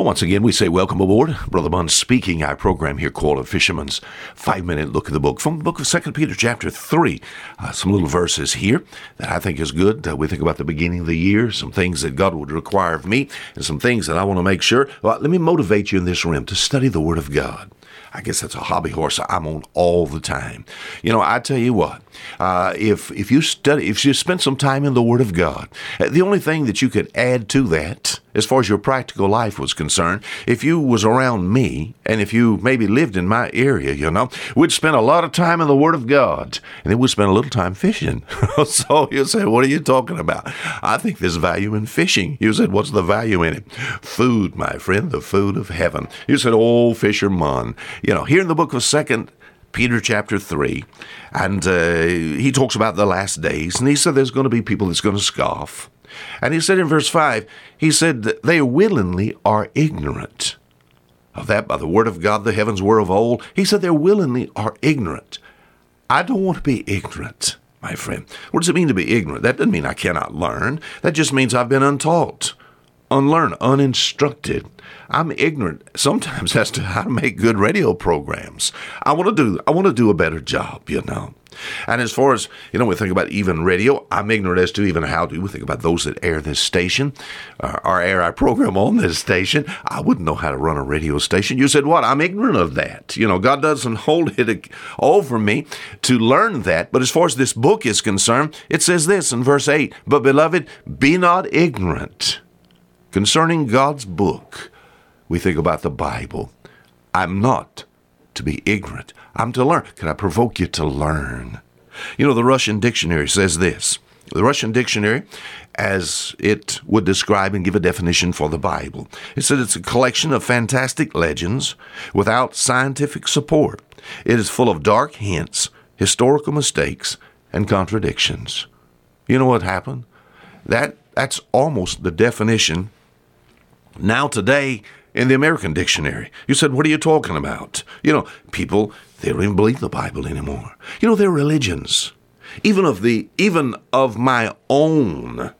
Well, once again, we say welcome aboard. Brother Bunn speaking. Our program here called A Fisherman's Five Minute Look at the Book from the book of Second Peter, chapter 3. Uh, some little verses here that I think is good. Uh, we think about the beginning of the year, some things that God would require of me, and some things that I want to make sure. Well, let me motivate you in this room to study the Word of God. I guess that's a hobby horse I'm on all the time. You know, I tell you what, uh, if if you study, if you spend some time in the Word of God, uh, the only thing that you could add to that, as far as your practical life was concerned, if you was around me and if you maybe lived in my area, you know, we'd spend a lot of time in the Word of God, and then we'd spend a little time fishing. so you say, what are you talking about? I think there's value in fishing. You said, what's the value in it? Food, my friend, the food of heaven. You said, oh, fisherman. You know, here in the book of Second Peter chapter 3, and uh, he talks about the last days, and he said there's going to be people that's going to scoff. And he said in verse 5, he said, they willingly are ignorant of that by the word of God the heavens were of old. He said they willingly are ignorant. I don't want to be ignorant, my friend. What does it mean to be ignorant? That doesn't mean I cannot learn. That just means I've been untaught, unlearned, uninstructed. I'm ignorant sometimes as to how to make good radio programs. I want to do I want to do a better job, you know. And as far as, you know, we think about even radio, I'm ignorant as to even how do we think about those that air this station uh, or air our program on this station. I wouldn't know how to run a radio station. You said, what? I'm ignorant of that. You know, God doesn't hold it over me to learn that. But as far as this book is concerned, it says this in verse 8 But beloved, be not ignorant concerning God's book we think about the Bible. I'm not to be ignorant. I'm to learn. Can I provoke you to learn? You know, the Russian dictionary says this. The Russian dictionary, as it would describe and give a definition for the Bible, it said it's a collection of fantastic legends without scientific support. It is full of dark hints, historical mistakes, and contradictions. You know what happened? That that's almost the definition. Now today, in the American dictionary. You said, What are you talking about? You know, people, they don't even believe the Bible anymore. You know, their religions, even of the even of my own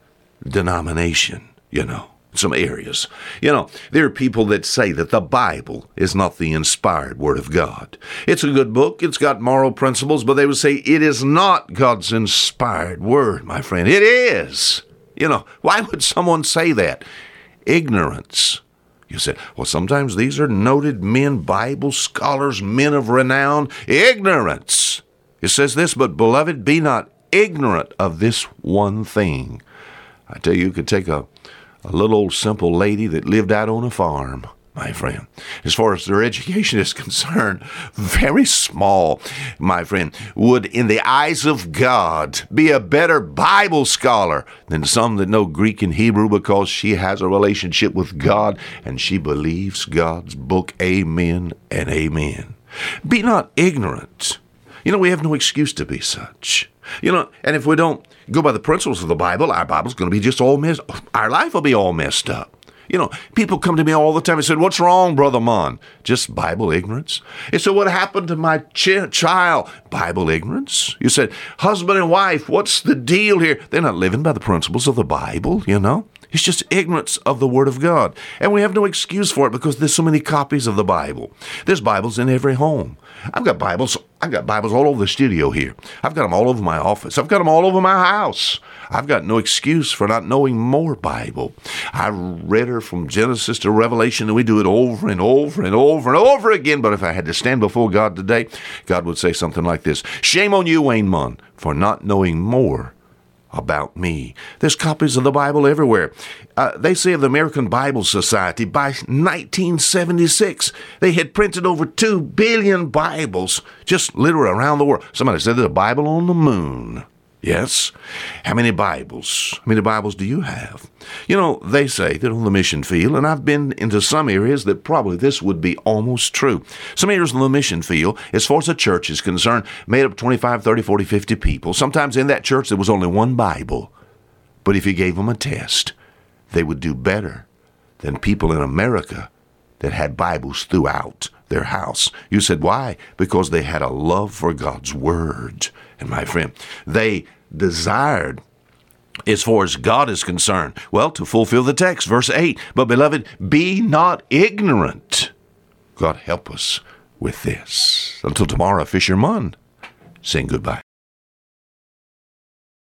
denomination, you know, some areas. You know, there are people that say that the Bible is not the inspired Word of God. It's a good book, it's got moral principles, but they would say it is not God's inspired Word, my friend. It is. You know, why would someone say that? Ignorance you said, well, sometimes these are noted men, Bible scholars, men of renown. Ignorance. It says this, but beloved, be not ignorant of this one thing. I tell you, you could take a, a little old simple lady that lived out on a farm my friend. As far as their education is concerned, very small, my friend, would, in the eyes of God, be a better Bible scholar than some that know Greek and Hebrew because she has a relationship with God and she believes God's book. Amen and amen. Be not ignorant. You know, we have no excuse to be such. You know, and if we don't go by the principles of the Bible, our Bible's going to be just all messed Our life will be all messed up. You know, people come to me all the time and said, What's wrong, Brother Mon? Just Bible ignorance. They said, What happened to my ch- child? Bible ignorance. You said, Husband and wife, what's the deal here? They're not living by the principles of the Bible, you know? It's just ignorance of the Word of God. And we have no excuse for it because there's so many copies of the Bible. There's Bibles in every home. I've got Bibles. I've got Bibles all over the studio here. I've got them all over my office. I've got them all over my house. I've got no excuse for not knowing more Bible. I read her from Genesis to Revelation, and we do it over and over and over and over again. But if I had to stand before God today, God would say something like this Shame on you, Wayne Munn, for not knowing more about me. There's copies of the Bible everywhere. Uh, they say of the American Bible Society by 1976, they had printed over 2 billion Bibles just literally around the world. Somebody said there's a Bible on the moon. Yes. How many Bibles? How many Bibles do you have? You know, they say that on the mission field, and I've been into some areas that probably this would be almost true. Some areas on the mission field, as far as a church is concerned, made up 25, 30, 40, 50 people. Sometimes in that church there was only one Bible. But if you gave them a test, they would do better than people in America that had Bibles throughout their house. You said, why? Because they had a love for God's Word. And my friend, they desired as far as God is concerned? Well, to fulfill the text, verse 8, but beloved, be not ignorant. God help us with this. Until tomorrow, Fisherman, saying goodbye.